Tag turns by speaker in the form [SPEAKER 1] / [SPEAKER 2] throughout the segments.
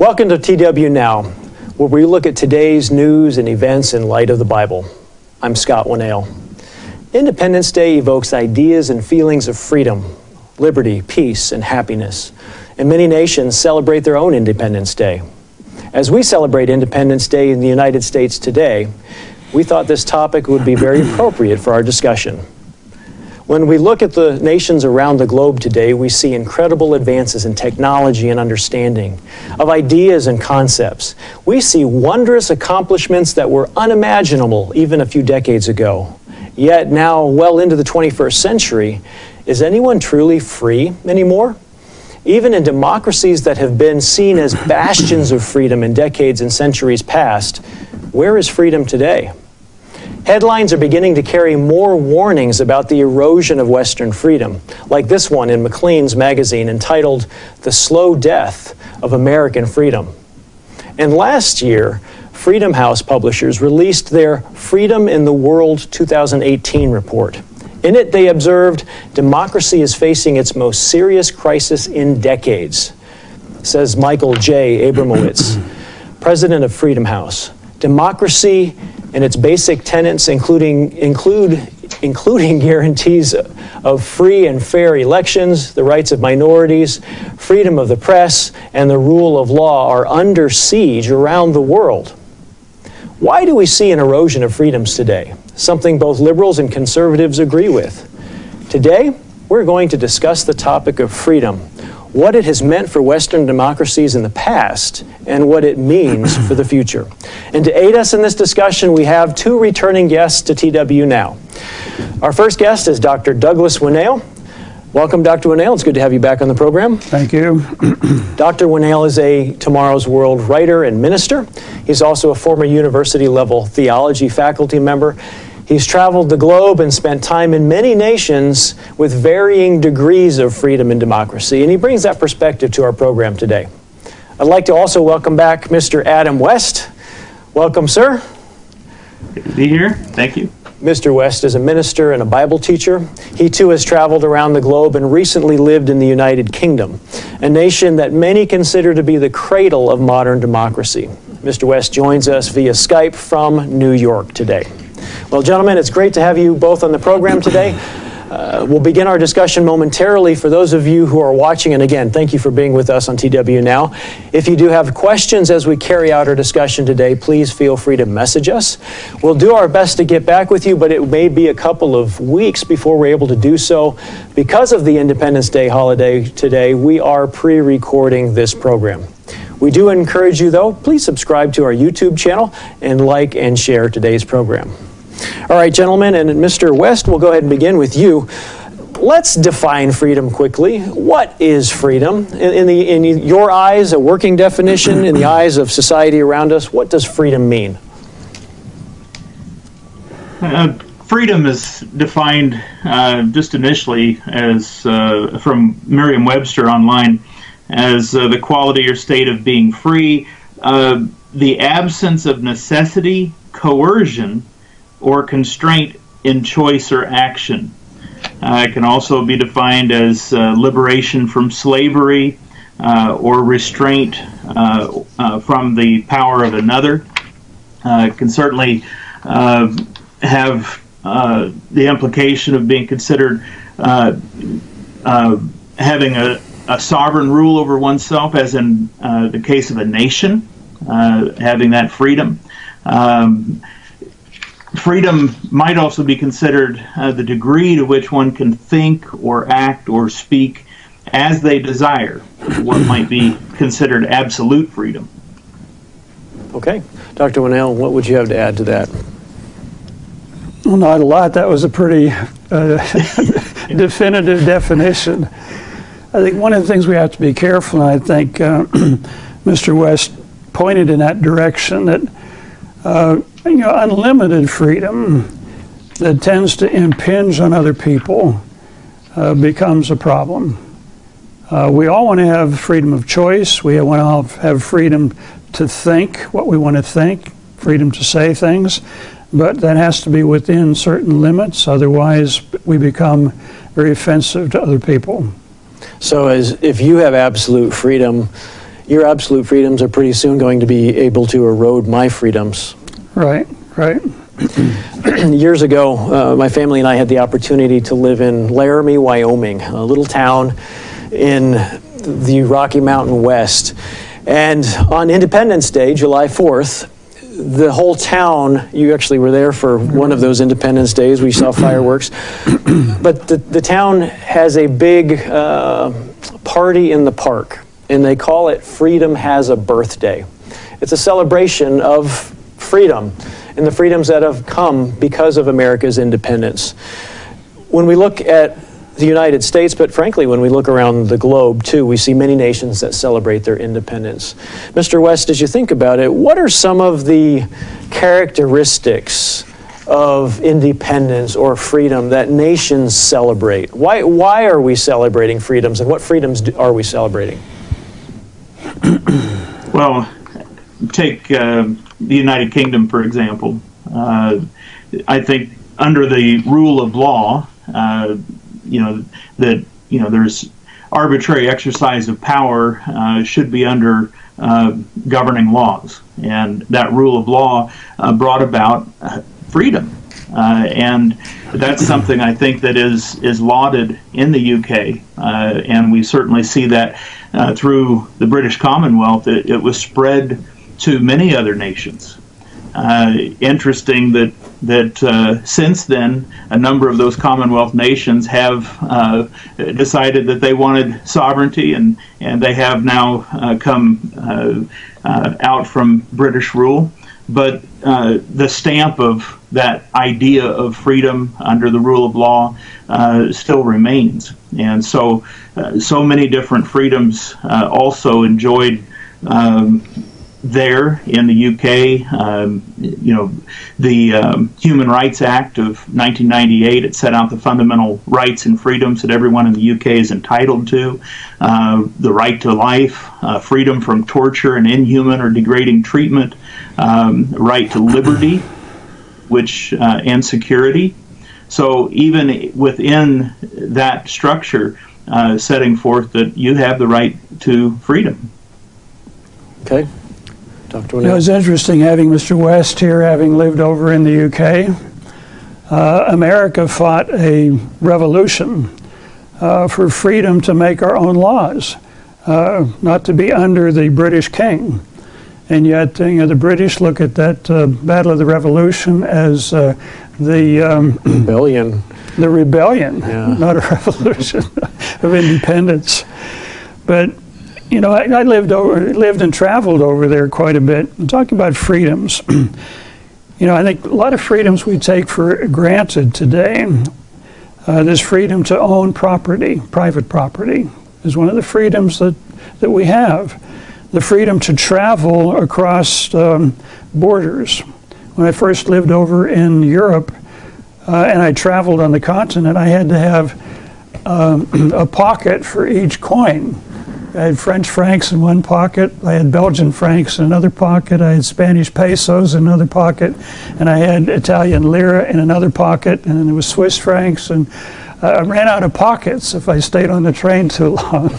[SPEAKER 1] Welcome to TW Now, where we look at today's news and events in light of the Bible. I'm Scott Winnail. Independence Day evokes ideas and feelings of freedom, liberty, peace, and happiness. And many nations celebrate their own Independence Day. As we celebrate Independence Day in the United States today, we thought this topic would be very appropriate for our discussion. When we look at the nations around the globe today, we see incredible advances in technology and understanding of ideas and concepts. We see wondrous accomplishments that were unimaginable even a few decades ago. Yet now, well into the 21st century, is anyone truly free anymore? Even in democracies that have been seen as bastions of freedom in decades and centuries past, where is freedom today? Headlines are beginning to carry more warnings about the erosion of Western freedom, like this one in Maclean's magazine entitled The Slow Death of American Freedom. And last year, Freedom House publishers released their Freedom in the World 2018 report. In it, they observed democracy is facing its most serious crisis in decades, says Michael J. Abramowitz, president of Freedom House. Democracy and its basic tenets including, include, including guarantees of free and fair elections, the rights of minorities, freedom of the press, and the rule of law are under siege around the world. Why do we see an erosion of freedoms today? Something both liberals and conservatives agree with. Today, we're going to discuss the topic of freedom, what it has meant for Western democracies in the past, and what it means for the future. And to aid us in this discussion, we have two returning guests to TW Now. Our first guest is Dr. Douglas Winnail. Welcome, Dr. Winnail. It's good to have you back on the program.
[SPEAKER 2] Thank you.
[SPEAKER 1] Dr. Winnail is a Tomorrow's World writer and minister. He's also a former university level theology faculty member. He's traveled the globe and spent time in many nations with varying degrees of freedom and democracy, and he brings that perspective to our program today. I'd like to also welcome back Mr. Adam West. Welcome, sir.
[SPEAKER 3] Good to be here. Thank you.
[SPEAKER 1] Mr. West is a minister and a Bible teacher. He too has traveled around the globe and recently lived in the United Kingdom, a nation that many consider to be the cradle of modern democracy. Mr. West joins us via Skype from New York today. Well, gentlemen, it's great to have you both on the program today. Uh, we'll begin our discussion momentarily. For those of you who are watching, and again, thank you for being with us on TW Now. If you do have questions as we carry out our discussion today, please feel free to message us. We'll do our best to get back with you, but it may be a couple of weeks before we're able to do so. Because of the Independence Day holiday today, we are pre recording this program. We do encourage you, though, please subscribe to our YouTube channel and like and share today's program. All right, gentlemen, and Mr. West, we'll go ahead and begin with you. Let's define freedom quickly. What is freedom? In, in, the, in your eyes, a working definition, in the eyes of society around us, what does freedom mean?
[SPEAKER 3] Uh, freedom is defined uh, just initially as uh, from Merriam Webster online as uh, the quality or state of being free, uh, the absence of necessity, coercion, or constraint in choice or action. Uh, it can also be defined as uh, liberation from slavery uh, or restraint uh, uh, from the power of another. Uh, it can certainly have the implication of being considered having a, a, sovereign rule over oneself, as in the case of a nation, having that freedom. Um, freedom might also be considered uh, the degree to which one can think or act or speak as they desire, what might be considered absolute freedom.
[SPEAKER 1] Okay. Dr. Winnail, what would you have to add to that?
[SPEAKER 2] Well, not a lot. That was a pretty uh, definitive definition. I think one of the things we have to be careful, and I think uh, Mr. West pointed in that direction, that uh, you know, unlimited freedom that tends to impinge on other people uh, becomes a problem. Uh, we all want to have freedom of choice. We want to have freedom to think what we want to think, freedom to say things, but that has to be within certain limits. Otherwise, we become very offensive to other people.
[SPEAKER 1] So, as if you have absolute freedom, Your absolute freedoms are pretty soon going to be able to erode my freedoms.
[SPEAKER 2] Right, right.
[SPEAKER 1] Years ago, uh, my family and I had the opportunity to live in Laramie, Wyoming, a little town in the Rocky Mountain West. And on Independence Day, July 4th, the whole town, you actually were there for one of those Independence Days, we saw fireworks. but the, the town has a big uh, party in the park, and they call it Freedom Has a Birthday. It's a celebration of freedom and the freedoms that have come because of America's independence. When we look at the United States, but frankly, when we look around the globe too, we see many nations that celebrate their independence. Mr. West, as you think about it, what are some of the characteristics of independence or freedom that nations celebrate? Why, why are we celebrating freedoms and what freedoms do, are we celebrating?
[SPEAKER 3] Well, take uh, the United Kingdom, for example. Uh, I think under the rule of law, uh, you know that you know there's arbitrary exercise of power uh, should be under uh, governing laws, and that rule of law uh, brought about uh, freedom, and that's something I think that is is lauded in the UK, and we certainly see that through the British Commonwealth. It, it was spread to many other nations. interesting that that uh, since then, a number of those Commonwealth nations have uh, decided that they wanted sovereignty, and, and they have now uh, come uh, uh, out from British rule. But uh, the stamp of that idea of freedom under the rule of law still remains. And so, so many different freedoms also enjoyed. Um, there in the UK. Um, you know, the um, Human Rights Act of 1998 it set out the fundamental rights and freedoms that everyone in the UK is entitled to: uh, the right to life, uh, freedom from torture and inhuman or degrading treatment, um, right to liberty, which uh, and security. So even within that structure, uh, setting forth that you have the right to freedom.
[SPEAKER 1] Okay. Dr.
[SPEAKER 2] Know, it's interesting having Mr. West here, having lived over in the UK. Uh, America fought a revolution uh, for freedom to make our own laws, uh, not to be under the British king. And yet, you know, the British look at that uh, Battle of the Revolution as uh, the um,
[SPEAKER 1] rebellion.
[SPEAKER 2] The rebellion,
[SPEAKER 1] yeah.
[SPEAKER 2] not a revolution of independence. But you know, I, I, lived over, lived and traveled over there quite a bit. I'm talking about freedoms. you know, I think a lot of freedoms we take for granted today. Uh, this freedom to own property, private property, is one of the freedoms that, that we have. The freedom to travel across um, borders. When I first lived over in Europe uh, and I traveled on the continent, I had to have um, a pocket for each coin I had French francs in one pocket. I had Belgian francs in another pocket. I had Spanish pesos in another pocket, and I had Italian lira in another pocket, and then there was Swiss francs. And I ran out of pockets if I stayed on the train too long.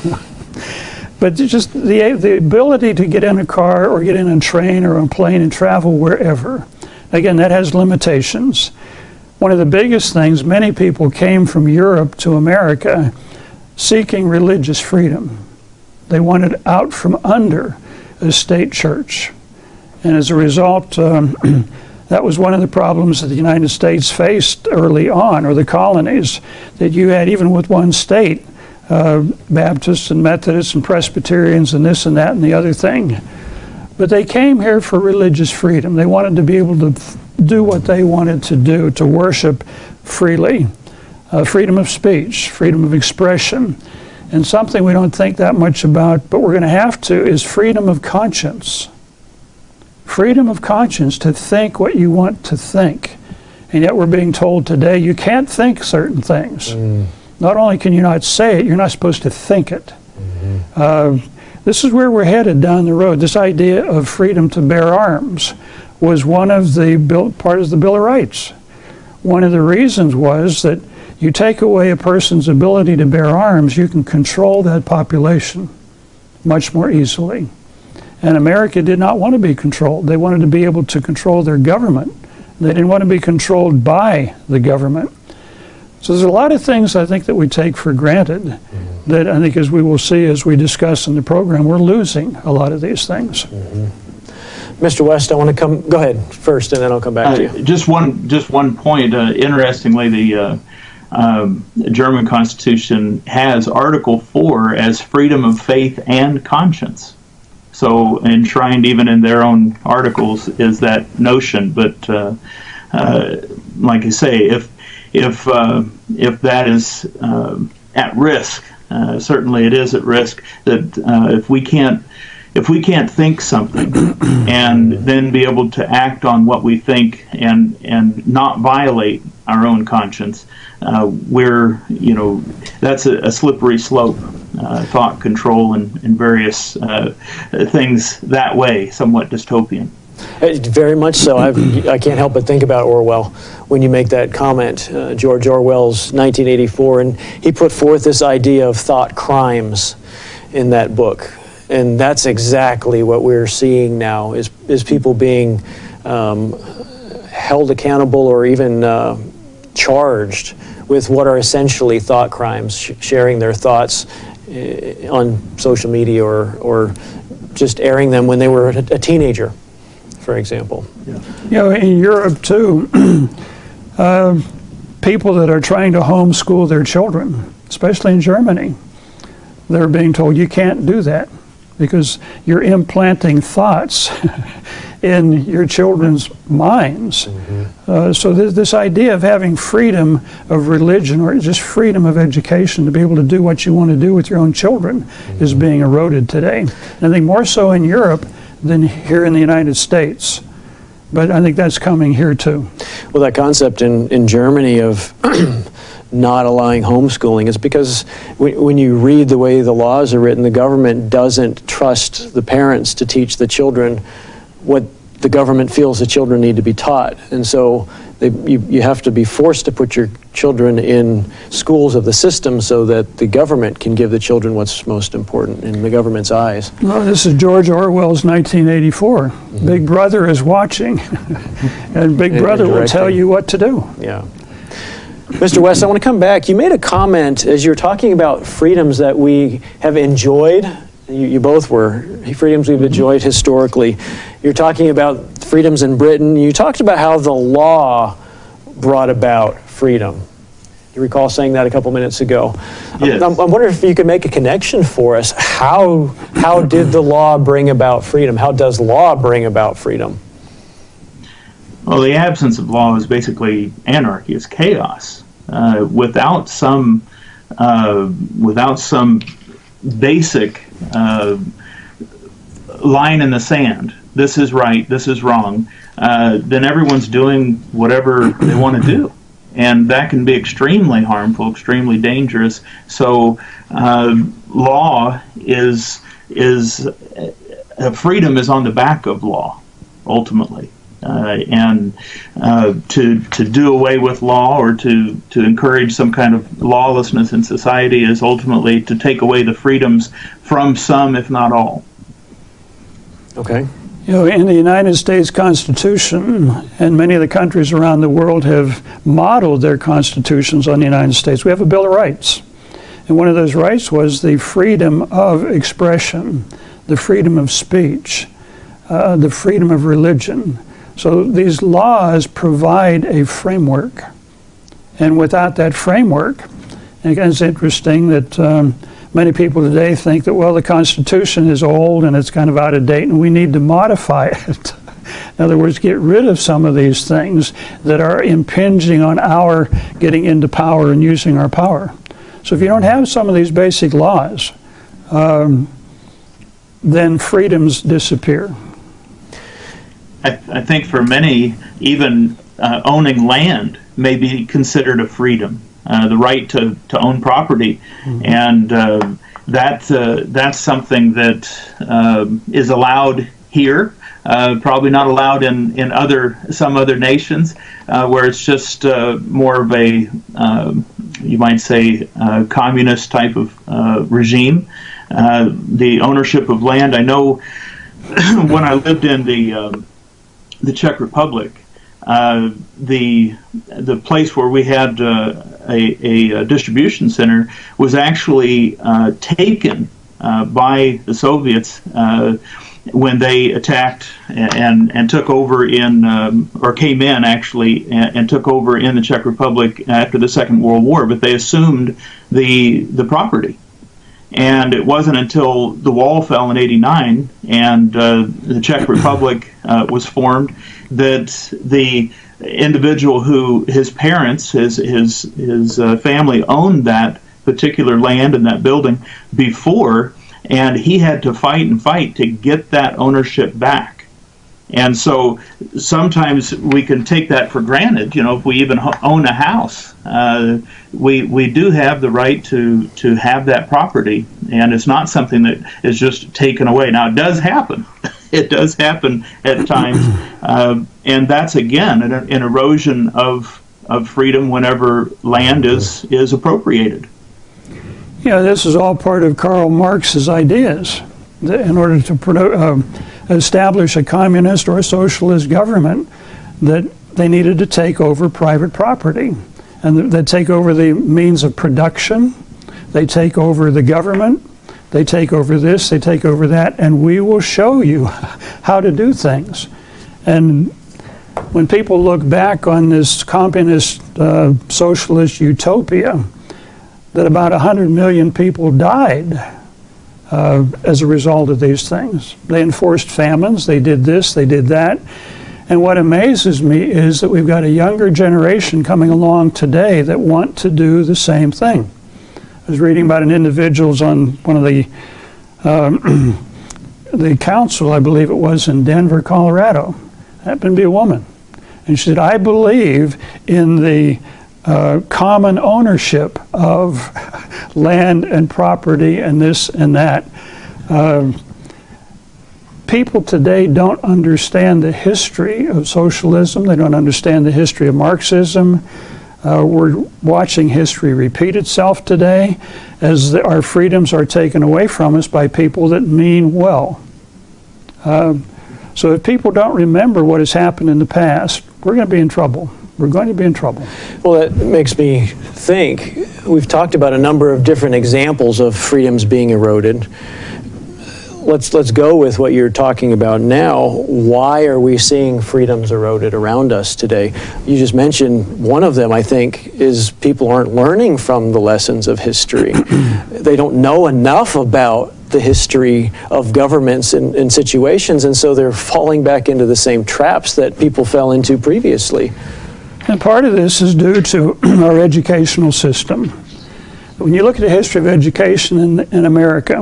[SPEAKER 2] but just the the ability to get in a car or get in a train or a plane and travel wherever. Again, that has limitations. One of the biggest things, many people came from Europe to America seeking religious freedom they wanted out from under a state church. And as a result, um, that was one of the problems that the United States faced early on, or the colonies, that you had even with one state, uh, Baptists and Methodists and Presbyterians and this and that and the other thing. But they came here for religious freedom. They wanted to be able to f- do what they wanted to do, to worship freely. Uh, freedom of speech, freedom of expression. And something we don't think that much about, but we're going to have to, is freedom of conscience. Freedom of conscience to think what you want to think. And yet we're being told today you can't think certain things. Mm. Not only can you not say it, you're not supposed to think it. Mm-hmm. Uh, this is where we're headed down the road. This idea of freedom to bear arms was one of the bill, part of the Bill of Rights. One of the reasons was that you take away a person's ability to bear arms, you can control that population much more easily. And America did not want to be controlled. They wanted to be able to control their government. They didn't want to be controlled by the government. So there's a lot of things I think that we take for granted mm-hmm. that I think as we will see as we discuss in the program, we're losing a lot of these things.
[SPEAKER 1] Mm-hmm. Mr. West, I want to come. Go ahead first, and then I'll come back uh, to you.
[SPEAKER 3] Just one, just one point. Uh, interestingly, the uh, um, German Constitution has Article Four as freedom of faith and conscience. So enshrined even in their own articles is that notion. But uh, uh, like I say, if if uh, if that is uh, at risk, uh, certainly it is at risk. That if we can't if we can't think something and then be able to act on what we think and and not violate our own conscience, uh, we're you know that's a, a slippery slope. Uh, thought control and, and various things that way, somewhat dystopian.
[SPEAKER 1] Very much so. I've, I can not help but think about Orwell when you make that comment, uh, George Orwell's 1984, and he put forth this idea of thought crimes in that book. And that's exactly what we're seeing now is, is people being um, held accountable or even uh, charged with what are essentially thought crimes, sh- sharing their thoughts uh, on social media or, or just airing them when they were a, a teenager for example.
[SPEAKER 2] Yeah. You know, in Europe too, uh, people that are trying to homeschool their children, especially in Germany, they're being told you can't do that because you're implanting thoughts in your children's minds. Mm-hmm. Uh, so th- this idea of having freedom of religion or just freedom of education to be able to do what you want to do with your own children mm-hmm. is being eroded today. And I think more so in Europe than here in the United States. But I think that's coming here too.
[SPEAKER 1] Well, that concept in, in Germany of not allowing homeschooling is because when you read the way the laws are written, the government doesn't trust the parents to teach the children what the government feels the children need to be taught. And so they, you, you have to be forced to put your children in schools of the system so that the government can give the children what's most important in the government's eyes.
[SPEAKER 2] Well, this is George Orwell's 1984. Mm-hmm. Big Brother is watching, and Big Brother will tell you what to do.
[SPEAKER 1] Yeah. Mr. West, I want to come back. You made a comment as you were talking about freedoms that we have enjoyed. You, you both were freedoms we've enjoyed historically. You're talking about freedoms in Britain. You talked about how the law brought about freedom. You recall saying that a couple minutes ago.
[SPEAKER 3] Yes.
[SPEAKER 1] I'm, I'm, wondering if you could make a connection for us. How, how did the law bring about freedom? How does law bring about freedom?
[SPEAKER 3] Well, the absence of law is basically anarchy, it's chaos. Uh, without some, uh, without some basic uh, line in the sand this is right, this is wrong, uh, then everyone's doing whatever they want to do. And that can be extremely harmful, extremely dangerous. So, uh, law is is uh, freedom is on the back of law, ultimately. Uh, and uh, to to do away with law or to to encourage some kind of lawlessness in society is ultimately to take away the freedoms from some, if not all.
[SPEAKER 1] Okay.
[SPEAKER 2] You know, in the United States Constitution, and many of the countries around the world have modeled their constitutions on the United States, we have a Bill of Rights. And one of those rights was the freedom of expression, the freedom of speech, uh, the freedom of religion. So these laws provide a framework. And without that framework, and it's interesting that um, many people today think that, well, the Constitution is old and it's kind of out of date and we need to modify it. In other words, get rid of some of these things that are impinging on our getting into power and using our power. So if you don't have some of these basic laws, um, then freedoms disappear.
[SPEAKER 3] I, I, think for many, even uh, owning land may be considered a freedom. Uh, the right to, to own property, mm-hmm. and uh, that uh, that's something that um, is allowed here. Uh, probably not allowed in, in other some other nations uh, where it's just more of a um, you might say communist type of regime. the ownership of land. I know when I lived in the um, the Czech Republic, uh, the the place where we had uh, a, a, distribution center was actually uh, taken uh, by the Soviets uh, when they attacked and and took over in um, or came in actually and, and, took over in the Czech Republic after the Second World War. But they assumed the the property. And it wasn't until the wall fell in '89 and uh, the Czech Republic uh, was formed that the individual who his parents, his his his uh, family owned that particular land and that building before, and he had to fight and fight to get that ownership back. And so sometimes we can take that for granted. You know, if we even own a house, uh, we we do have the right to to have that property, and it's not something that is just taken away. Now it does happen. it does happen at times, uh, and that's again an, an erosion of of freedom whenever land is is appropriated.
[SPEAKER 2] Yeah, this is all part of Karl Marx's ideas. In order to uh, establish a communist or a socialist government, that they needed to take over private property, and they take over the means of production. They take over the government. They take over this, they take over that, and we will show you how to do things. And when people look back on this communist uh, socialist utopia, that about 100 million people died uh, as a result of these things. They enforced famines, they did this, they did that. And what amazes me is that we've got a younger generation coming along today that want to do the same thing. I was reading about an individual on one of the um, the council, I believe it was in Denver, Colorado. Happened to be a woman, and she said, "I believe in the uh, common ownership of land and property and this and that." Uh, people today don't understand the history of socialism. They don't understand the history of Marxism. Uh, we're watching history repeat itself today as the, our freedoms are taken away from us by people that mean well. Uh, so if people don't remember what has happened in the past, we're going to be in trouble. We're going to be in trouble.
[SPEAKER 1] Well, that makes me think. We've talked about a number of different examples of freedoms being eroded let's let's go with what you're talking about now. Why are we seeing freedoms eroded around us today? You just mentioned one of them. I think is people aren't learning from the lessons of history. they don't know enough about the history of governments and, and situations, and so they're falling back into the same traps that people fell into previously.
[SPEAKER 2] And part of this is due to our educational system. When you look at the history of education in, in America,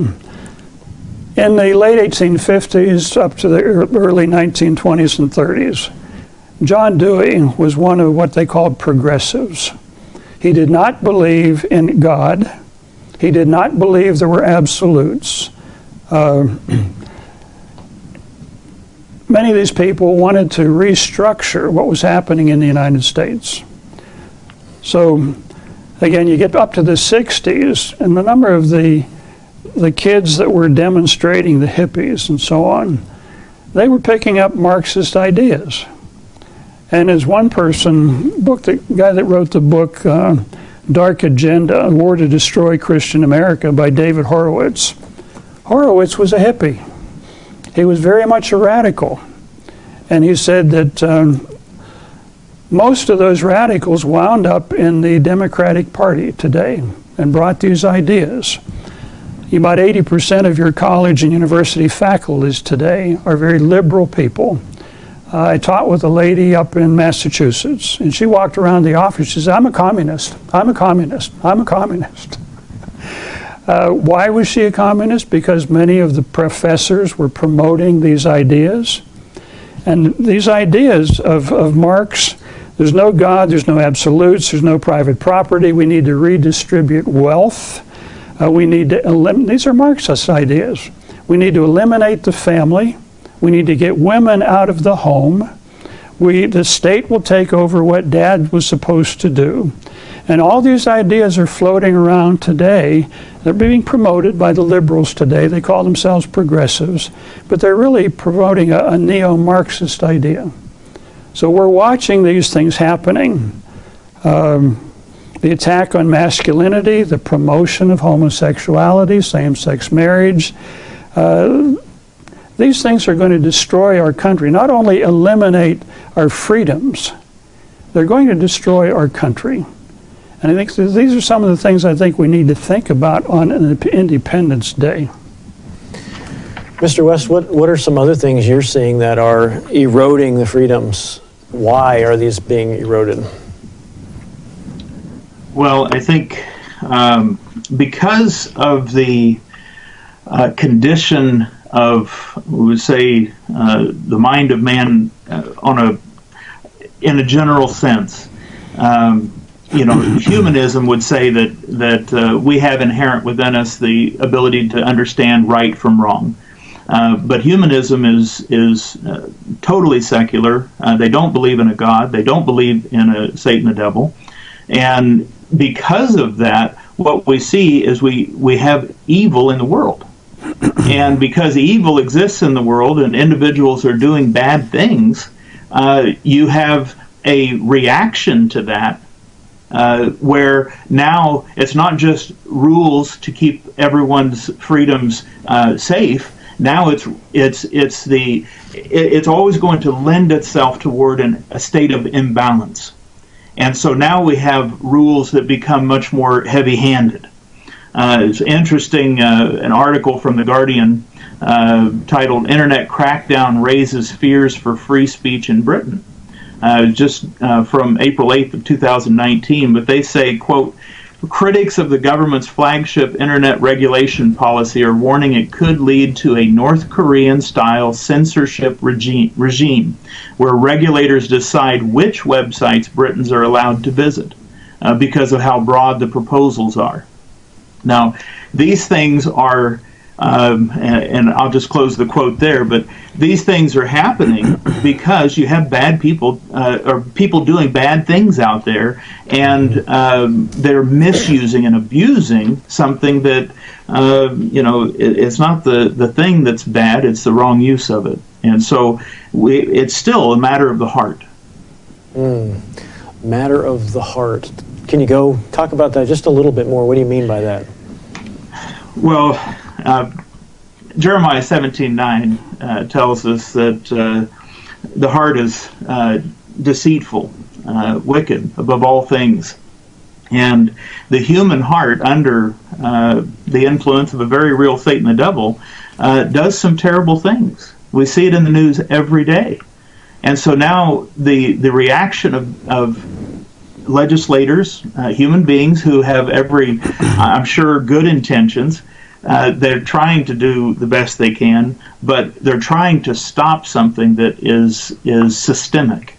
[SPEAKER 2] in the late 1850s up to the early 1920s and 30s, John Dewey was one of what they called progressives. He did not believe in God. He did not believe there were absolutes. Uh, many of these people wanted to restructure what was happening in the United States. So, again, you get up to the 60s, and the number of the the kids that were demonstrating the hippies and so on, they were picking up Marxist ideas. And as one person, book the guy that wrote the book uh, Dark Agenda: War to Destroy Christian America by David Horowitz. Horowitz was a hippie. He was very much a radical, and he said that um, most of those radicals wound up in the Democratic Party today and brought these ideas. About 80% of your college and university faculties today are very liberal people. I taught with a lady up in Massachusetts, and she walked around the office. She said, I'm a communist. I'm a communist. I'm a communist. Uh, why was she a communist? Because many of the professors were promoting these ideas. And these ideas of, of Marx there's no God, there's no absolutes, there's no private property, we need to redistribute wealth. Uh, we need to eliminate, these are Marxist ideas. We need to eliminate the family. We need to get women out of the home. We, the state will take over what dad was supposed to do. And all these ideas are floating around today. They're being promoted by the liberals today. They call themselves progressives, but they're really promoting a, a neo Marxist idea. So we're watching these things happening. Um, the attack on masculinity, the promotion of homosexuality, same sex marriage. Uh, these things are going to destroy our country, not only eliminate our freedoms, they're going to destroy our country. And I think these are some of the things I think we need to think about on Independence Day.
[SPEAKER 1] Mr. West, what, what are some other things you're seeing that are eroding the freedoms? Why are these being eroded?
[SPEAKER 3] Well, I think um, because of the uh, condition of, we would say, uh, the mind of man uh, on a, in a general sense. Um, you know, humanism would say that that uh, we have inherent within us the ability to understand right from wrong. Uh, but humanism is is uh, totally secular. Uh, they don't believe in a god. They don't believe in a Satan, the devil, and because of that, what we see is we we have evil in the world and because evil exists in the world and individuals are doing bad things, uh, you have a reaction to that uh, where now it's not just rules to keep everyone's freedoms uh, safe. Now it's it's it's the it's always going to lend itself toward an, a state of imbalance, and so now we have rules that become much more heavy-handed. Uh, it's interesting, uh, an article from The Guardian uh, titled Internet Crackdown Raises Fears for Free Speech in Britain. Uh, just uh, from April 8th of 2019, but they say, quote, critics of the government's flagship internet regulation policy are warning it could lead to a North Korean style censorship regime, regime where regulators decide which websites Britons are allowed to visit uh, because of how broad the proposals are. Now, these things are, um, and, and, I'll just close the quote there, but these things are happening because you have bad people uh, or people doing bad things out there, and um, they're misusing and abusing something that, uh, you know, it, it's not the, the thing that's bad, it's the wrong use of it. And so we, it's still a matter of the heart.
[SPEAKER 1] Mm. Matter of the heart. Can you go talk about that just a little bit more? What do you mean by that?
[SPEAKER 3] Well, uh, Jeremiah 17:9 uh, tells us that uh, the heart is uh, deceitful, uh, wicked above all things, and the human heart, under uh, the influence of a very real Satan, the devil, does some terrible things. We see it in the news every day, and so now the the reaction of, of legislators, uh, human beings who have every, I'm sure, good intentions. Uh, they're trying to do the best they can, but they're trying to stop something that is is systemic.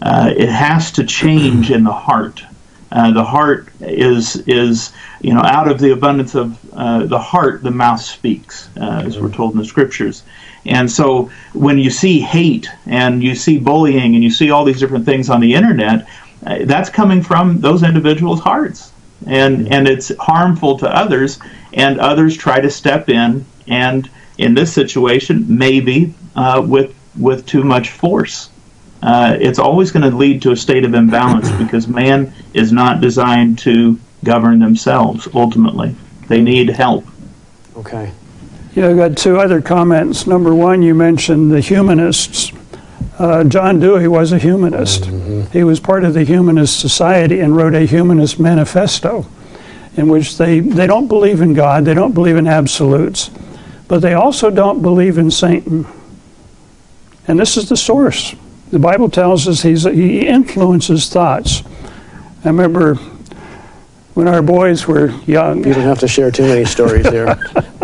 [SPEAKER 3] Uh, it has to change in the heart. Uh, the heart is is you know out of the abundance of uh, the heart the mouth speaks, uh, as we're told in the scriptures. And so when you see hate and you see bullying and you see all these different things on the internet, uh, that's coming from those individuals' hearts, and and it's harmful to others, and others try to step in, and in this situation, maybe uh, with with too much force. Uh, it's always going to lead to a state of imbalance because man is not designed to govern themselves. Ultimately, they need help.
[SPEAKER 1] Okay.
[SPEAKER 2] Yeah, I've got two other comments. Number one, you mentioned the humanists uh, John Dewey was a humanist. Mm-hmm. He was part of the Humanist Society and wrote a Humanist Manifesto in which they, they don't believe in God, they don't believe in absolutes, but they also don't believe in Satan. And this is the source. The Bible tells us he's, he influences thoughts. I remember when our boys were young.
[SPEAKER 1] You don't have to share too many stories here.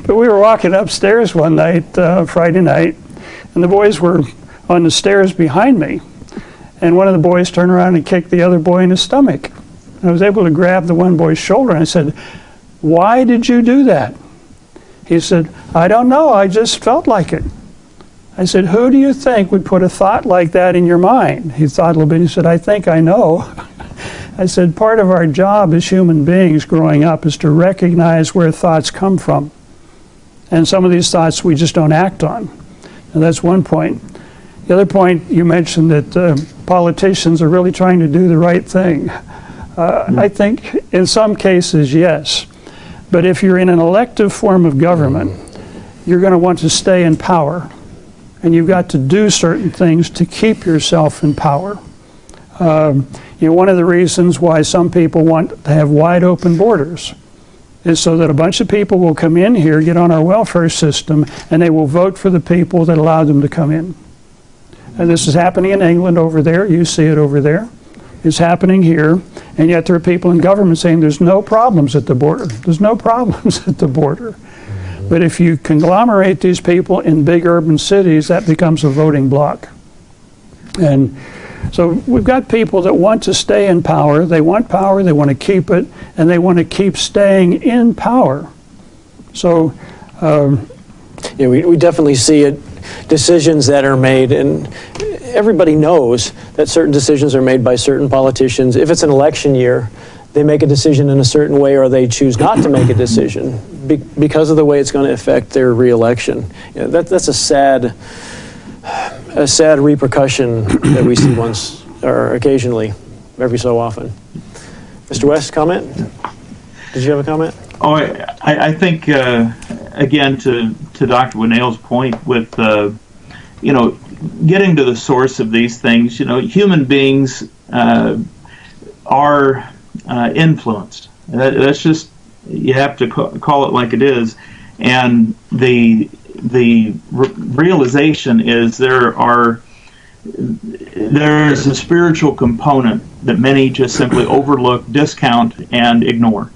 [SPEAKER 2] but we were walking upstairs one night, uh, Friday night, and the boys were on the stairs behind me. And one of the boys turned around and kicked the other boy in the stomach. And I was able to grab the one boy's shoulder and I said, Why did you do that? He said, I don't know. I just felt like it. I said, Who do you think would put a thought like that in your mind? He thought a little bit. He said, I think I know. I said, Part of our job as human beings growing up is to recognize where thoughts come from. And some of these thoughts we just don't act on. And that's one point. The other point, you mentioned that uh, politicians are really trying to do the right thing. Uh, I think in some cases, yes. But if you're in an elective form of government, you're going to want to stay in power. And you've got to do certain things to keep yourself in power. Um, you know, one of the reasons why some people want to have wide open borders is so that a bunch of people will come in here, get on our welfare system, and they will vote for the people that allow them to come in. And this is happening in England over there. You see it over there. It's happening here. And yet there are people in government saying there's no problems at the border. There's no problems at the border. But if you conglomerate these people in big urban cities, that becomes a voting bloc. And so we've got people that want to stay in power. They want power, they want to keep it, and they want to keep staying in power. So, um,
[SPEAKER 1] Yeah, we, we definitely see it, decisions that are made, and everybody knows that certain decisions are made by certain politicians. If it's an election year, they make a decision in a certain way or they choose not to make a decision be, because of the way it's going to affect their reelection. You know, that, that's a sad, a sad repercussion that we see once or occasionally, every so often. Mr. West, comment? Did you have a comment?
[SPEAKER 3] Oh, I, I think uh, again to to Dr. Winnail's point with uh, you know getting to the source of these things. You know, human beings uh, are uh, influenced. That, that's just you have to ca- call it like it is, and the the re- realization is there are there's a spiritual component that many just simply overlook, discount, and ignore.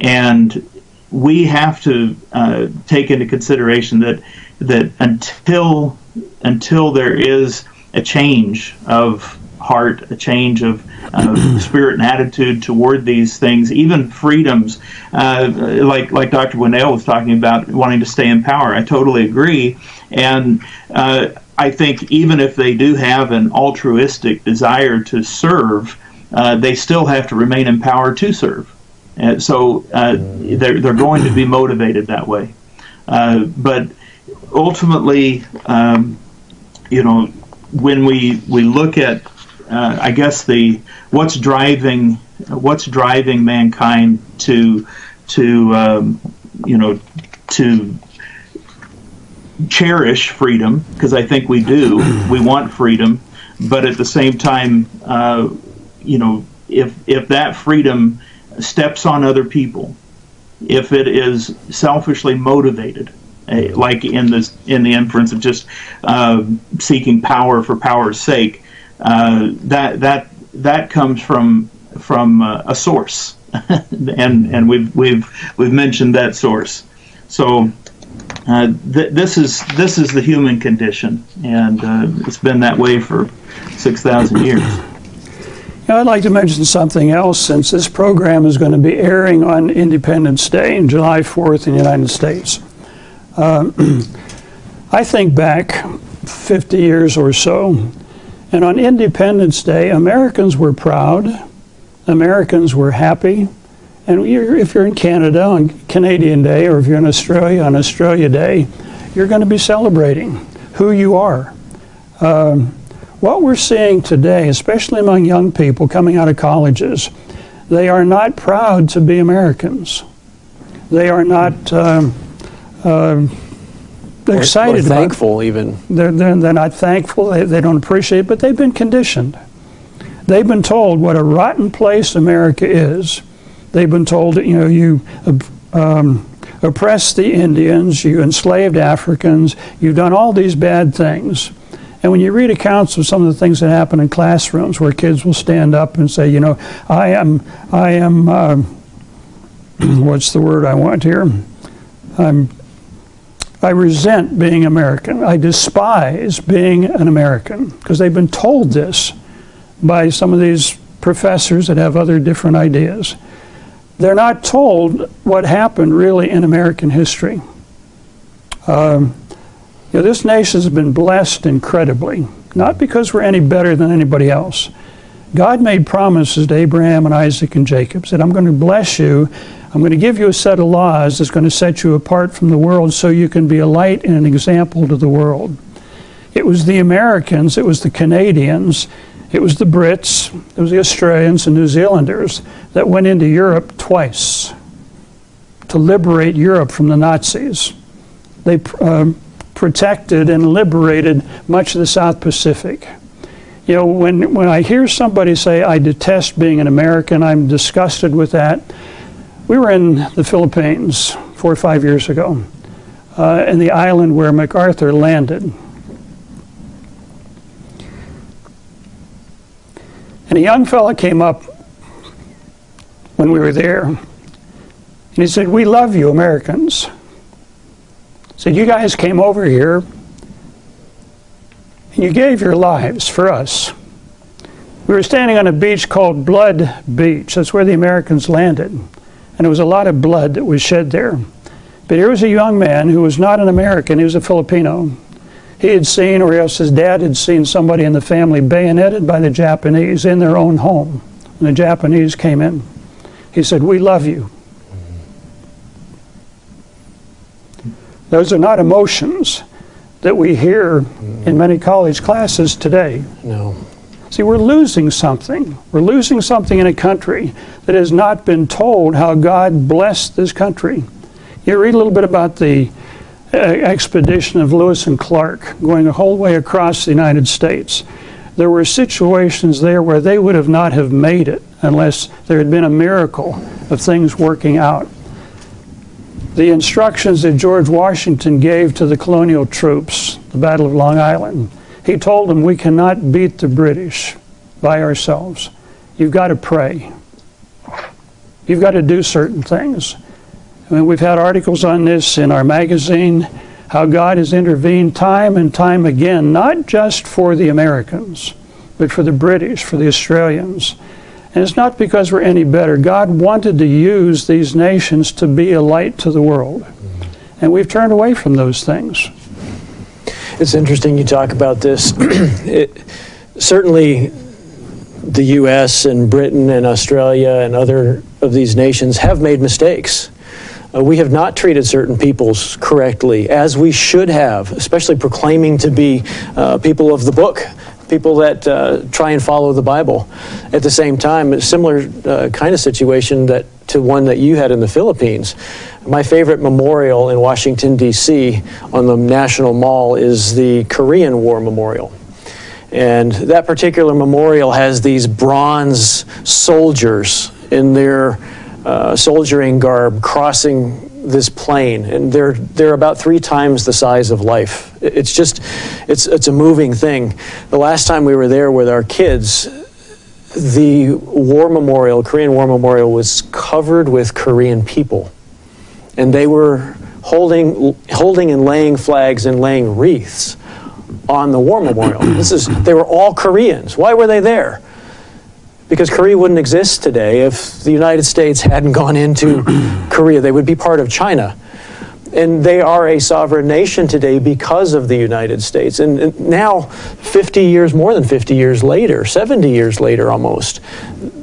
[SPEAKER 3] And we have to uh, take into consideration that that until until there is a change of heart, a change of uh, spirit and attitude toward these things, even freedoms, uh, like like Dr. Winnail was talking about, wanting to stay in power. I totally agree, and uh, I think even if they do have an altruistic desire to serve, uh, they still have to remain in power to serve. And so uh, they're, they're going to be motivated that way. Uh, but ultimately, um, you know, when we, we look at, uh, I guess the what's driving what's driving mankind to to um, you know to cherish freedom because I think we do. We want freedom, but at the same time, uh, you know, if if that freedom steps on other people, if it is selfishly motivated, like in this in the inference of just uh, seeking power for power's sake, uh, that that that comes from from uh, a source, and and we've we've we've mentioned that source. So uh, th- this is this is the human condition, and uh, it's been that way for six thousand years.
[SPEAKER 2] Now, I'd like to mention something else since this program is going to be airing on Independence Day, July 4th in the United States. Uh, I think back 50 years or so, and on Independence Day, Americans were proud, Americans were happy, and if you're in Canada on Canadian Day, or if you're in Australia on Australia Day, you're going to be celebrating who you are. Um, what we're seeing today, especially among young people coming out of colleges, they are not proud to be Americans. They are not um, uh, excited.
[SPEAKER 1] Or thankful, even.
[SPEAKER 2] They're, they're, they're not thankful. They, they don't appreciate it, but they've been conditioned. They've been told what a rotten place America is. They've been told that, you know, you um, oppressed the Indians, you enslaved Africans, you've done all these bad things. And when you read accounts of some of the things that happen in classrooms where kids will stand up and say, you know, I am, I am, uh, what's the word I want here? I'm, I resent being American. I despise being an American because they've been told this by some of these professors that have other different ideas. They're not told what happened really in American history. Um, You know, this nation has been blessed incredibly, not because we're any better than anybody else. God made promises to Abraham and Isaac and Jacob, said, I'm going to bless you. I'm going to give you a set of laws that's going to set you apart from the world so you can be a light and an example to the world. It was the Americans, it was the Canadians, it was the Brits, it was the Australians and New Zealanders that went into Europe twice to liberate Europe from the Nazis. They uh, protected and liberated much of the South Pacific. You know, when, when I hear somebody say, I detest being an American, I'm disgusted with that. We were in the Philippines four or five years ago, uh, in the island where MacArthur landed. And a young fellow came up when we were there, and he said, We love you, Americans. He said, You guys came over here and you gave your lives for us. We were standing on a beach called Blood Beach. That's where the Americans landed. And it was a lot of blood that was shed there. But here was a young man who was not an American, he was a Filipino. He had seen, or else his dad had seen somebody in the family bayoneted by the Japanese in their own home. When the Japanese came in, he said, We love you. Those are not emotions that we hear in many college classes today.
[SPEAKER 1] No.
[SPEAKER 2] See, we're losing something. We're losing something in a country that has not been told how God blessed this country. You read a little bit about the uh, expedition of Lewis and Clark going a whole way across the United States. There were situations there where they would have not have made it unless there had been a miracle of things working out the instructions that George Washington gave to the colonial troops, the Battle of Long Island. He told them, We cannot beat the British by ourselves. You've got to pray. You've got to do certain things. I mean, we've had articles on this in our magazine how God has intervened time and time again, not just for the Americans, but for the British, for the Australians. And it's not because we're any better. God wanted to use these nations to be a light to the world. And we've turned away from those things.
[SPEAKER 1] It's interesting you talk about this. it, certainly, the U.S. and Britain and Australia and other of these nations have made mistakes. Uh, we have not treated certain peoples correctly, as we should have, especially proclaiming to be uh, people of the book people that uh, try and follow the Bible. At the same time, a similar uh, kind of situation that to one that you had in the Philippines. My favorite memorial in Washington D.C. on the National Mall is the Korean War Memorial. And that particular memorial has these bronze soldiers in their uh, soldiering garb crossing this plain, and they're they're about three times the size of life. It's just, it's it's a moving thing. The last time we were there with our kids, the war memorial, Korean War Memorial, was covered with Korean people, and they were holding holding and laying flags and laying wreaths on the war memorial. This is they were all Koreans. Why were they there? because Korea wouldn't exist today if the United States hadn't gone into Korea. They would be part of China. And they are a sovereign nation today because of the United States. And now, 50 years, more than 50 years later, 70 years later almost,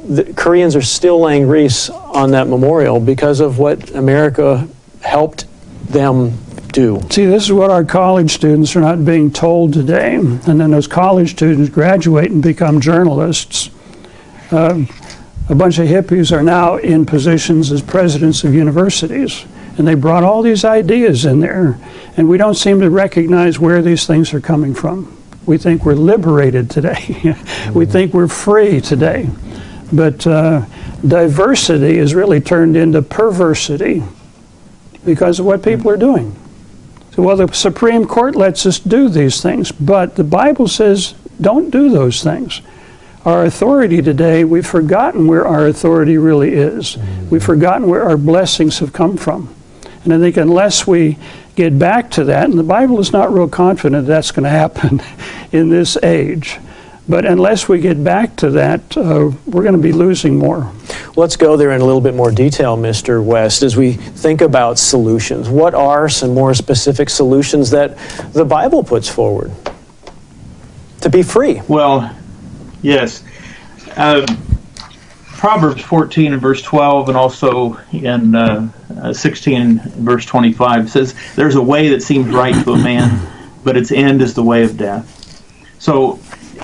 [SPEAKER 1] the Koreans are still laying wreaths on that memorial because of what America helped them do.
[SPEAKER 2] See, this is what our college students are not being told today. And then those college students graduate and become journalists uh, a bunch of hippies are now in positions as presidents of universities. And they brought all these ideas in there. And we don't seem to recognize where these things are coming from. We think we're liberated today, we think we're free today. But uh, diversity is really turned into perversity because of what people are doing. So, well, the Supreme Court lets us do these things, but the Bible says don't do those things our authority today, we've forgotten where our authority really is. Mm-hmm. We've forgotten where our blessings have come from. And I think unless we get back to that, and the Bible is not real confident that's going to happen in this age, but unless we get back to that, uh, we're going to be losing more.
[SPEAKER 1] Let's go there in a little bit more detail, Mr. West, as we think about solutions. What are some more specific solutions that the Bible puts forward to be free?
[SPEAKER 3] Well, yes. Uh, Proverbs 14 and verse 12, and also in uh, uh 16 and verse 25 says, There's a way that seems right to a man, but its end is the way of death. So,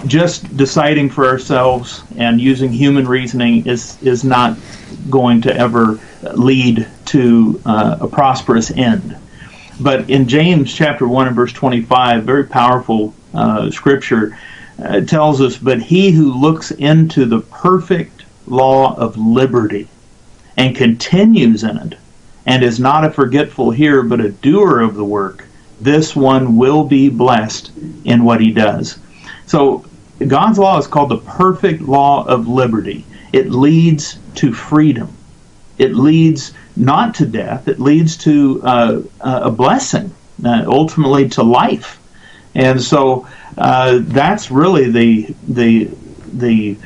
[SPEAKER 3] just deciding for ourselves and using human reasoning is, is not going to ever lead to uh, a prosperous end. But in James chapter 1 and verse 25, very powerful uh, scripture, uh, tells us, But he who looks into the perfect law of liberty and continues in it, and is not a forgetful hearer, but a doer of the work, this one will be blessed in what he does. So, God's law is called the perfect law of liberty. It leads to freedom. It leads not to death, it leads to uh, a blessing, uh, ultimately to life. And so, uh, that's really the the the.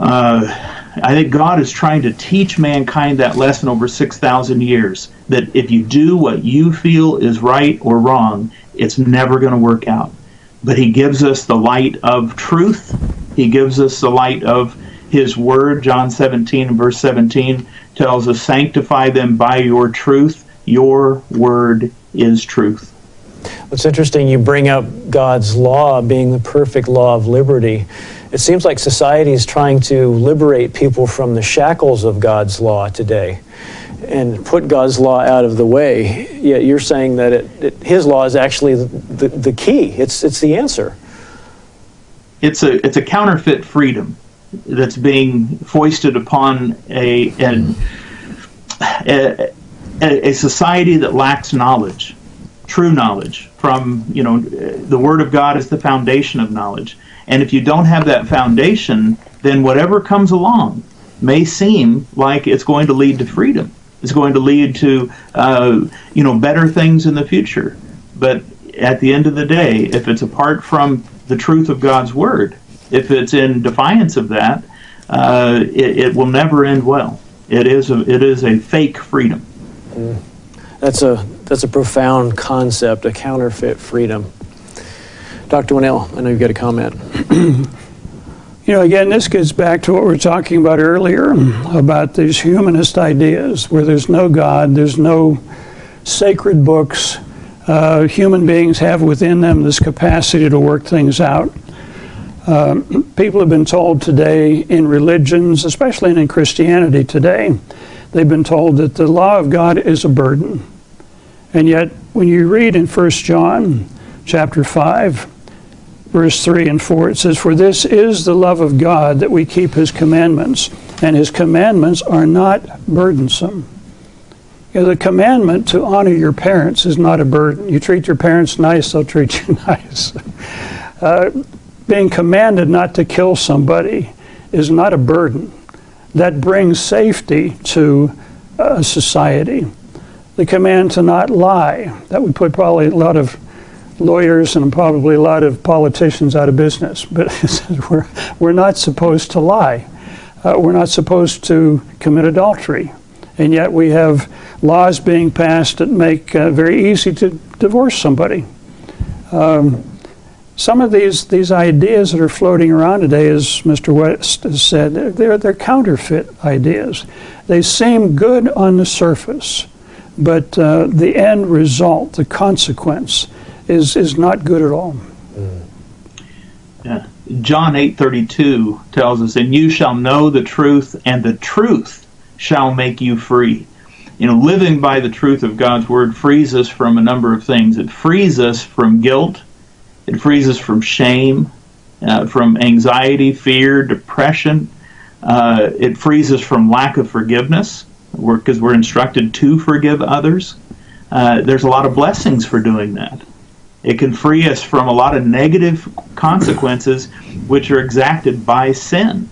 [SPEAKER 3] Uh, I think God is trying to teach mankind that lesson over six thousand years. That if you do what you feel is right or wrong, it's never going to work out. But He gives us the light of truth. He gives us the light of His Word. John 17 and verse 17 tells us, "Sanctify them by your truth. Your word is truth."
[SPEAKER 1] It's interesting you bring up God's law being the perfect law of liberty. It seems like society is trying to liberate people from the shackles of God's law today and put God's law out of the way. Yet you're saying that it, it, His law is actually the, the, the, key, it's, it's the answer.
[SPEAKER 3] It's a, it's a counterfeit freedom that's being foisted upon a, an, a, a society that lacks knowledge true knowledge from you know the word of god is the foundation of knowledge and if you don't have that foundation then whatever comes along may seem like it's going to lead to freedom it's going to lead to uh, you know better things in the future but at the end of the day if it's apart from the truth of god's word if it's in defiance of that uh, it, it, will never end well it is a, it is a fake freedom
[SPEAKER 1] mm. that's a that's a profound concept, a counterfeit freedom. Dr. Winnail, I know you've got a comment.
[SPEAKER 2] you know, again, this gets back to what we were talking about earlier about these humanist ideas where there's no God, there's no sacred books. Uh, human beings have within them this capacity to work things out. Uh, people have been told today in religions, especially in Christianity today, they've been told that the law of God is a burden. And yet, when you read in 1 John chapter 5, verse 3 and 4, it says, For this is the love of God that we keep his commandments, and his commandments are not burdensome. You know, the commandment to honor your parents is not a burden. You treat your parents nice, they'll treat you nice. Uh, being commanded not to kill somebody is not a burden. That brings safety to a society the command to not lie. That would put probably a lot of lawyers and probably a lot of politicians out of business. But we're, we're not supposed to lie. Uh, we're not supposed to commit adultery. And yet we have laws being passed that make uh, very easy to divorce somebody. Um, some of these, these ideas that are floating around today, as Mr. West has said, they're, they're counterfeit ideas. They seem good on the surface, but uh, the end result, the consequence, is is not good at all.
[SPEAKER 3] Yeah. John eight thirty two tells us, "And you shall know the truth, and the truth shall make you free." You know, living by the truth of God's word frees us from a number of things. It frees us from guilt. It frees us from shame, uh, from anxiety, fear, depression. Uh, it frees us from lack of forgiveness because we're, we're, instructed to forgive others. Uh, there's a lot of blessings for doing that. It can free us from a lot of negative consequences which are exacted by sin.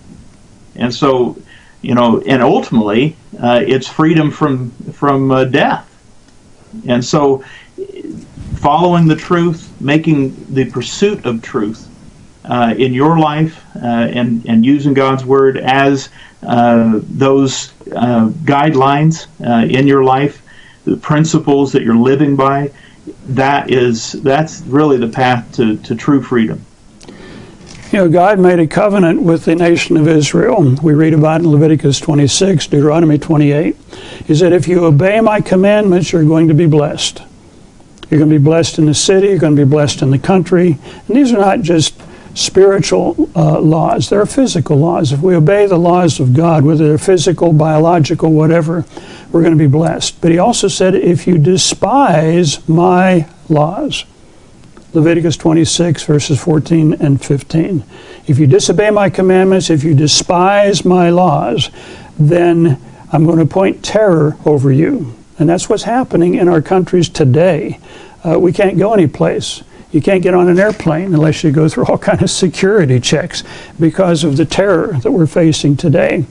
[SPEAKER 3] And so, you know, and ultimately, uh, it's freedom from from uh, death. And so, following the truth, making the pursuit of truth uh, in your life, uh, and and using God's word as uh, those uh, guidelines in your life, the principles that you're living by, that is that's really the path to, to true freedom.
[SPEAKER 2] You know, God made a covenant with the nation of Israel. We read about in Leviticus 26, Deuteronomy 28. He said, If you obey my commandments, you're going to be blessed. You're going to be blessed in the city, you're going to be blessed in the country. And these are not just spiritual uh, laws, There are physical laws. If we obey the laws of God, whether they're physical, biological, whatever, we're going to be blessed. But he also said, If you despise my laws, Leviticus 26, verses 14 and 15. If you disobey my commandments, if you despise my laws, then I'm going to point terror over you. And that's what's happening in our countries today. Uh, we can't go anyplace. You can't get on an airplane unless you go through all kind of security checks because of the terror that we're facing today.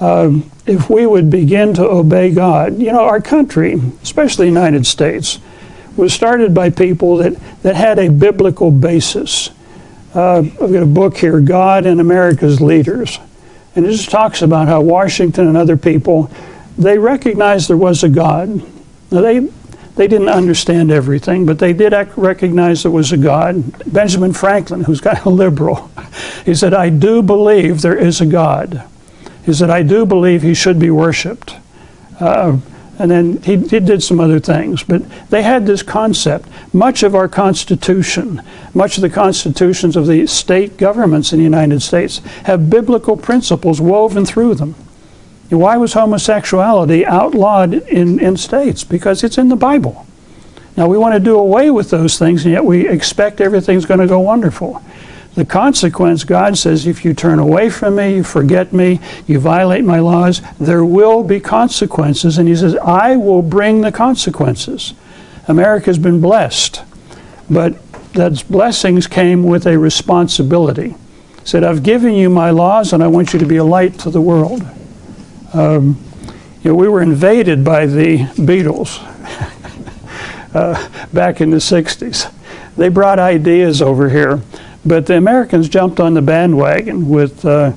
[SPEAKER 2] Um, if we would begin to obey God, you know, our country, especially the United States, was started by people that, that had a biblical basis. Uh, I've got a book here, God and America's Leaders. And it just talks about how Washington and other people, they recognized there was a God. Now, they, they didn't understand everything, but they did recognize there was a God. Benjamin Franklin, who's kind of liberal, he said, I do believe there is a God. He said, I do believe he should be worshiped. Uh, and then he, he did some other things. But they had this concept. Much of our Constitution, much of the constitutions of the state governments in the United States have biblical principles woven through them. Why was homosexuality outlawed in, in states? Because it's in the Bible. Now, we want to do away with those things, and yet we expect everything's going to go wonderful. The consequence, God says, if you turn away from me, you forget me, you violate my laws, there will be consequences. And He says, I will bring the consequences. America's been blessed, but those blessings came with a responsibility. He said, I've given you my laws, and I want you to be a light to the world. Um, you know, we were invaded by the Beatles uh, back in the 60s. They brought ideas over here but the Americans jumped on the bandwagon with uh,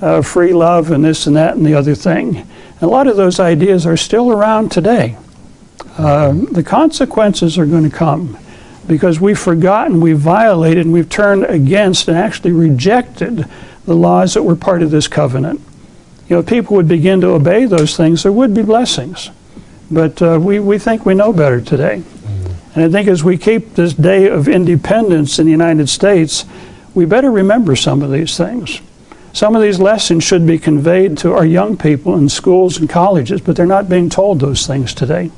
[SPEAKER 2] uh, free love and this and that and the other thing. And a lot of those ideas are still around today. Uh, the consequences are going to come because we've forgotten, we've violated, and we've turned against and actually rejected the laws that were part of this covenant. You know, people would begin to obey those things, there would be blessings. But uh, we, we think we know better today. And I think as we keep this day of independence in the United States, we better remember some of these things. Some of these lessons should be conveyed to our young people in schools and colleges, but they're not being told those things today.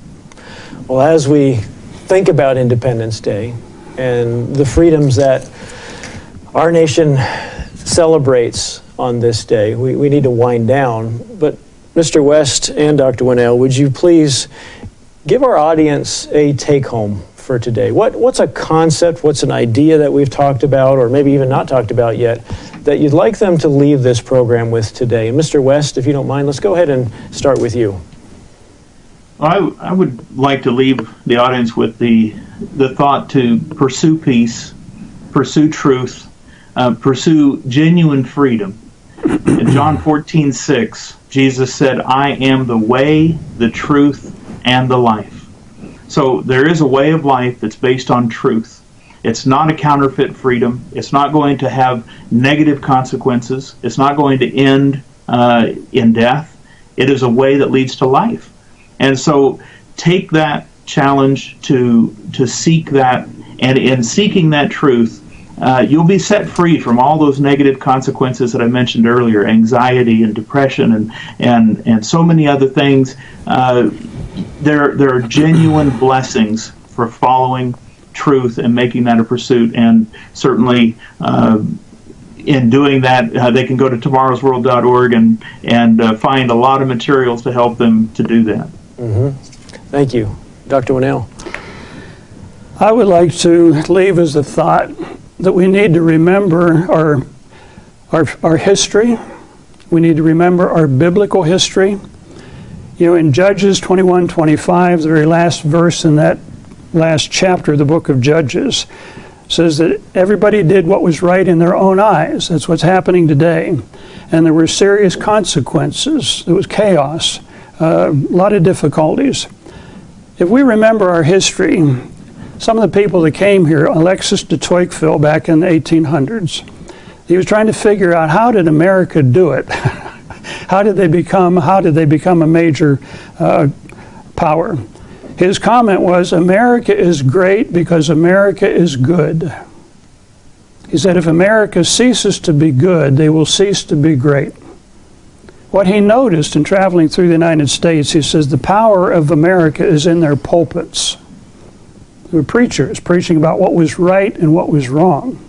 [SPEAKER 1] Well, as we think about Independence Day and the freedoms that our nation celebrates on this day, we, we need to wind down. But Mr. West and Dr. Winnail, would you please give our audience a take home for today. What, what's a concept, what's an idea that we've talked about, or maybe even not talked about yet, that you'd like them to leave this program with today? And Mr. West, if you don't mind, let's go ahead and start with you.
[SPEAKER 3] I, I would like to leave the audience with the, the thought to pursue peace, pursue truth, uh, pursue genuine freedom. In John 14, 6, Jesus said, I am the way, the truth, and the life. So there is a way of life that's based on truth. It's not a counterfeit freedom. It's not going to have negative consequences. It's not going to end uh, in death. It is a way that leads to life. And so take that challenge to to seek that, and in seeking that truth, uh, you'll be set free from all those negative consequences that I mentioned earlier, anxiety and depression and and and so many other things. Uh, there there are genuine blessings for following truth and making that a pursuit, and certainly. Uh, in doing that, uh, they can go to tomorrowsworld.org and and uh, find a lot of materials to help them to do that.
[SPEAKER 1] Mm-hmm. Thank you, Dr. Winnail.
[SPEAKER 2] I would like to leave as a thought that we need to remember our, our, our history. We need to remember our biblical history. You know, in Judges 21 25, the very last verse in that last chapter of the book of Judges says that everybody did what was right in their own eyes. That's what's happening today. and there were serious consequences. There was chaos, uh, a lot of difficulties. If we remember our history, some of the people that came here, Alexis de Tocqueville back in the 1800s, he was trying to figure out how did America do it? how did they become? How did they become a major uh, power? His comment was, "America is great because America is good." He said, "If America ceases to be good, they will cease to be great." What he noticed in traveling through the United States, he says, the power of America is in their pulpits. Were preachers preaching about what was right and what was wrong.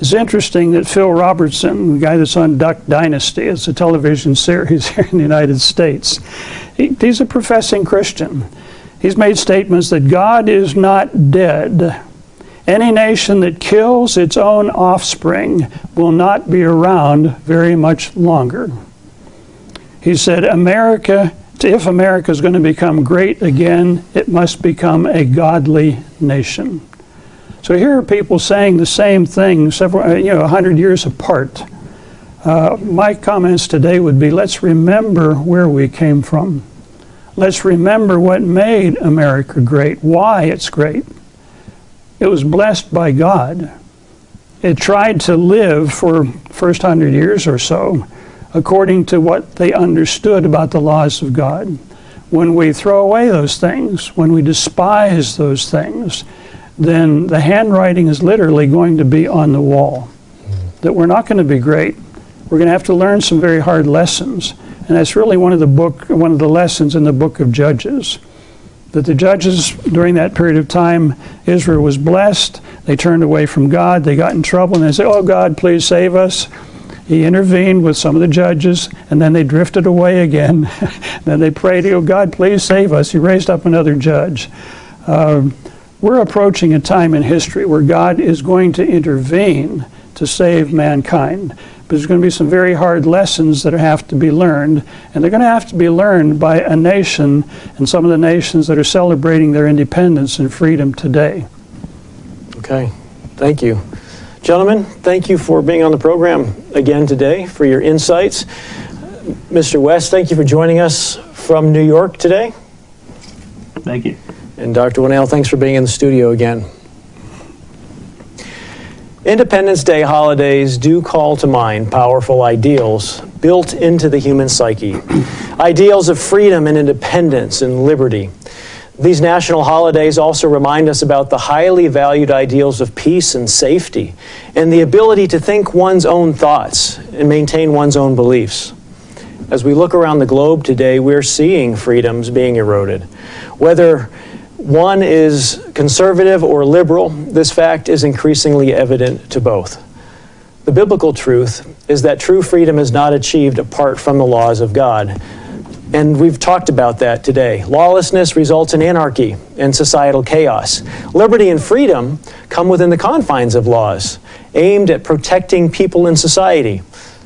[SPEAKER 2] It's interesting that Phil Robertson, the guy that's on Duck Dynasty, it's a television series here in the United States, he, he's a professing Christian. He's made statements that God is not dead. Any nation that kills its own offspring will not be around very much longer. He said, America, if America is going to become great again, it must become a godly nation. So here are people saying the same thing several, uh, you know, 100 years apart. Uh, my comments today would be let's remember where we came from. Let's remember what made America great, why it's great. It was blessed by God. It tried to live for first hundred years or so according to what they understood about the laws of God. When we throw away those things, when we despise those things, then the handwriting is literally going to be on the wall. That we're not going to be great. We're going to have to learn some very hard lessons. And that's really one of the book one of the lessons in the book of Judges. That the judges during that period of time, Israel was blessed. They turned away from God. They got in trouble and they said, Oh God, please save us. He intervened with some of the judges, and then they drifted away again. then they prayed, Oh God, please save us. He raised up another judge. Um, we're approaching a time in history where God is going to intervene to save mankind. But there's going to be some very hard lessons that have to be learned, and they're going to have to be learned by a nation and some of the nations that are celebrating their independence and freedom today.
[SPEAKER 1] Okay, thank you. Gentlemen, thank you for being on the program again today, for your insights. Mr. West, thank you for joining us from New York today.
[SPEAKER 3] Thank you.
[SPEAKER 1] And Dr. Winnail, thanks for being in the studio again. Independence Day holidays do call to mind powerful ideals built into the human psyche. ideals of freedom and independence and liberty. These national holidays also remind us about the highly valued ideals of peace and safety and the ability to think one's own thoughts and maintain one's own beliefs. As we look around the globe today, we're seeing freedoms being eroded. Whether one is conservative or liberal, this fact is increasingly evident to both. The biblical truth is that true freedom is not achieved apart from the laws of God. And we've talked about that today. Lawlessness results in anarchy and societal chaos. Liberty and freedom come within the confines of laws, aimed at protecting people in society.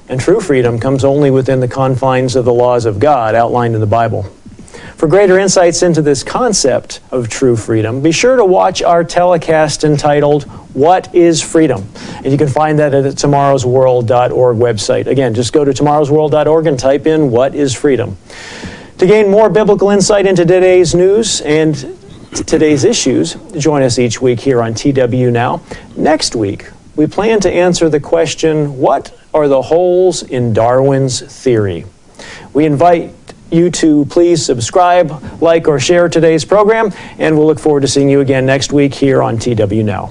[SPEAKER 1] And true freedom comes only within the confines of the laws of God outlined in the Bible. For greater insights into this concept of true freedom, be sure to watch our telecast entitled What is Freedom? And you can find that at tomorrowsworld.org website. Again, just go to tomorrowsworld.org and type in What is Freedom? To gain more biblical insight into today's news and today's issues, join us each week here on TW Now. Next week, we plan to answer the question What are the holes in Darwin's theory? We invite you to please subscribe, like, or share today's program, and we'll look forward to seeing you again next week here on TW Now.